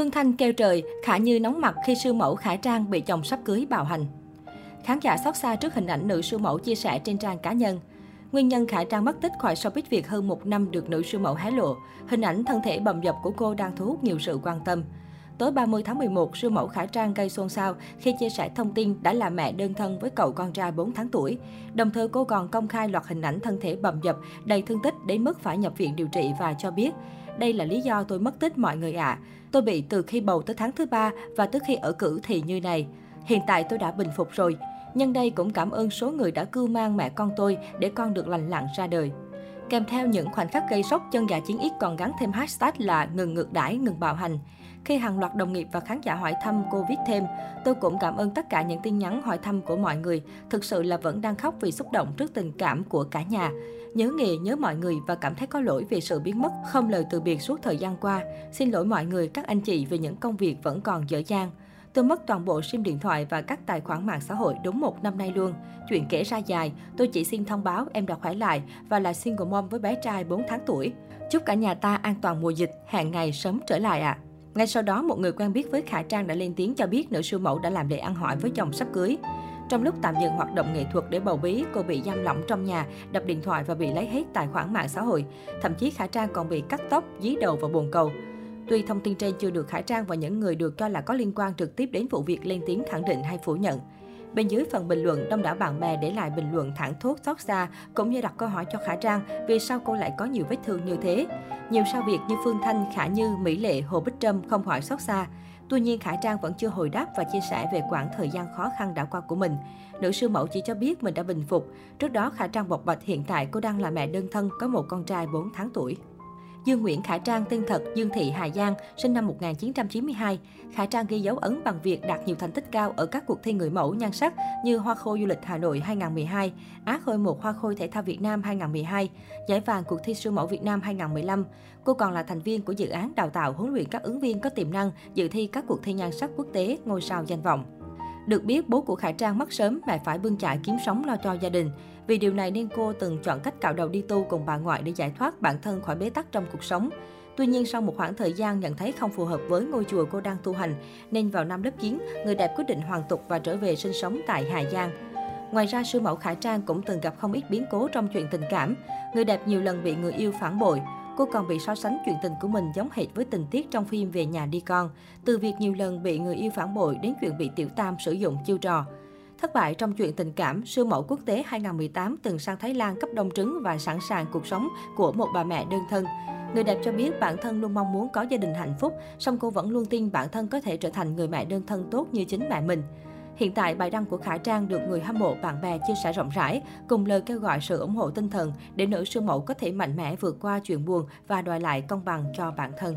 Phương Thanh kêu trời, Khả Như nóng mặt khi sư mẫu Khải Trang bị chồng sắp cưới bạo hành. Khán giả xót xa trước hình ảnh nữ sư mẫu chia sẻ trên trang cá nhân. Nguyên nhân Khải Trang mất tích khỏi showbiz Việt hơn một năm được nữ sư mẫu hé lộ. Hình ảnh thân thể bầm dập của cô đang thu hút nhiều sự quan tâm. Tối 30 tháng 11, sư mẫu Khải Trang gây xôn xao khi chia sẻ thông tin đã là mẹ đơn thân với cậu con trai 4 tháng tuổi. Đồng thời cô còn công khai loạt hình ảnh thân thể bầm dập, đầy thương tích đến mức phải nhập viện điều trị và cho biết đây là lý do tôi mất tích mọi người ạ. À. Tôi bị từ khi bầu tới tháng thứ ba và tới khi ở cử thì như này. Hiện tại tôi đã bình phục rồi. Nhân đây cũng cảm ơn số người đã cưu mang mẹ con tôi để con được lành lặn ra đời. Kèm theo những khoảnh khắc gây sốc, chân giả chiến ít còn gắn thêm hashtag là ngừng ngược đãi, ngừng bạo hành. Khi hàng loạt đồng nghiệp và khán giả hỏi thăm cô viết thêm, tôi cũng cảm ơn tất cả những tin nhắn hỏi thăm của mọi người. Thực sự là vẫn đang khóc vì xúc động trước tình cảm của cả nhà. Nhớ nghề, nhớ mọi người và cảm thấy có lỗi vì sự biến mất, không lời từ biệt suốt thời gian qua. Xin lỗi mọi người, các anh chị vì những công việc vẫn còn dở dang. Tôi mất toàn bộ sim điện thoại và các tài khoản mạng xã hội đúng một năm nay luôn. Chuyện kể ra dài, tôi chỉ xin thông báo em đã khỏe lại và là single mom với bé trai 4 tháng tuổi. Chúc cả nhà ta an toàn mùa dịch, hẹn ngày sớm trở lại ạ. À. Ngay sau đó, một người quen biết với Khả Trang đã lên tiếng cho biết nữ sư mẫu đã làm lễ ăn hỏi với chồng sắp cưới. Trong lúc tạm dừng hoạt động nghệ thuật để bầu bí, cô bị giam lỏng trong nhà, đập điện thoại và bị lấy hết tài khoản mạng xã hội. Thậm chí Khả Trang còn bị cắt tóc, dí đầu và bồn cầu. Tuy thông tin trên chưa được Khả Trang và những người được cho là có liên quan trực tiếp đến vụ việc lên tiếng khẳng định hay phủ nhận. Bên dưới phần bình luận, đông đảo bạn bè để lại bình luận thẳng thốt xót xa, cũng như đặt câu hỏi cho Khả Trang vì sao cô lại có nhiều vết thương như thế. Nhiều sao việc như Phương Thanh, Khả Như, Mỹ Lệ, Hồ Bích Trâm không hỏi xót xa. Tuy nhiên, Khả Trang vẫn chưa hồi đáp và chia sẻ về quãng thời gian khó khăn đã qua của mình. Nữ sư mẫu chỉ cho biết mình đã bình phục. Trước đó, Khả Trang bộc bạch hiện tại cô đang là mẹ đơn thân có một con trai 4 tháng tuổi. Dương Nguyễn Khải Trang tên thật Dương Thị Hà Giang, sinh năm 1992. Khải Trang ghi dấu ấn bằng việc đạt nhiều thành tích cao ở các cuộc thi người mẫu nhan sắc như Hoa khôi du lịch Hà Nội 2012, Á khôi một Hoa khôi thể thao Việt Nam 2012, Giải vàng cuộc thi siêu mẫu Việt Nam 2015. Cô còn là thành viên của dự án đào tạo huấn luyện các ứng viên có tiềm năng dự thi các cuộc thi nhan sắc quốc tế ngôi sao danh vọng. Được biết, bố của Khải Trang mất sớm, mẹ phải bươn chải kiếm sống lo cho gia đình. Vì điều này nên cô từng chọn cách cạo đầu đi tu cùng bà ngoại để giải thoát bản thân khỏi bế tắc trong cuộc sống. Tuy nhiên, sau một khoảng thời gian nhận thấy không phù hợp với ngôi chùa cô đang tu hành, nên vào năm lớp 9, người đẹp quyết định hoàn tục và trở về sinh sống tại Hà Giang. Ngoài ra, sư mẫu Khải Trang cũng từng gặp không ít biến cố trong chuyện tình cảm. Người đẹp nhiều lần bị người yêu phản bội. Cô còn bị so sánh chuyện tình của mình giống hệt với tình tiết trong phim Về nhà đi con. Từ việc nhiều lần bị người yêu phản bội đến chuyện bị tiểu tam sử dụng chiêu trò. Thất bại trong chuyện tình cảm, siêu mẫu quốc tế 2018 từng sang Thái Lan cấp đông trứng và sẵn sàng cuộc sống của một bà mẹ đơn thân. Người đẹp cho biết bản thân luôn mong muốn có gia đình hạnh phúc, song cô vẫn luôn tin bản thân có thể trở thành người mẹ đơn thân tốt như chính mẹ mình. Hiện tại, bài đăng của Khả Trang được người hâm mộ bạn bè chia sẻ rộng rãi, cùng lời kêu gọi sự ủng hộ tinh thần để nữ siêu mẫu có thể mạnh mẽ vượt qua chuyện buồn và đòi lại công bằng cho bản thân.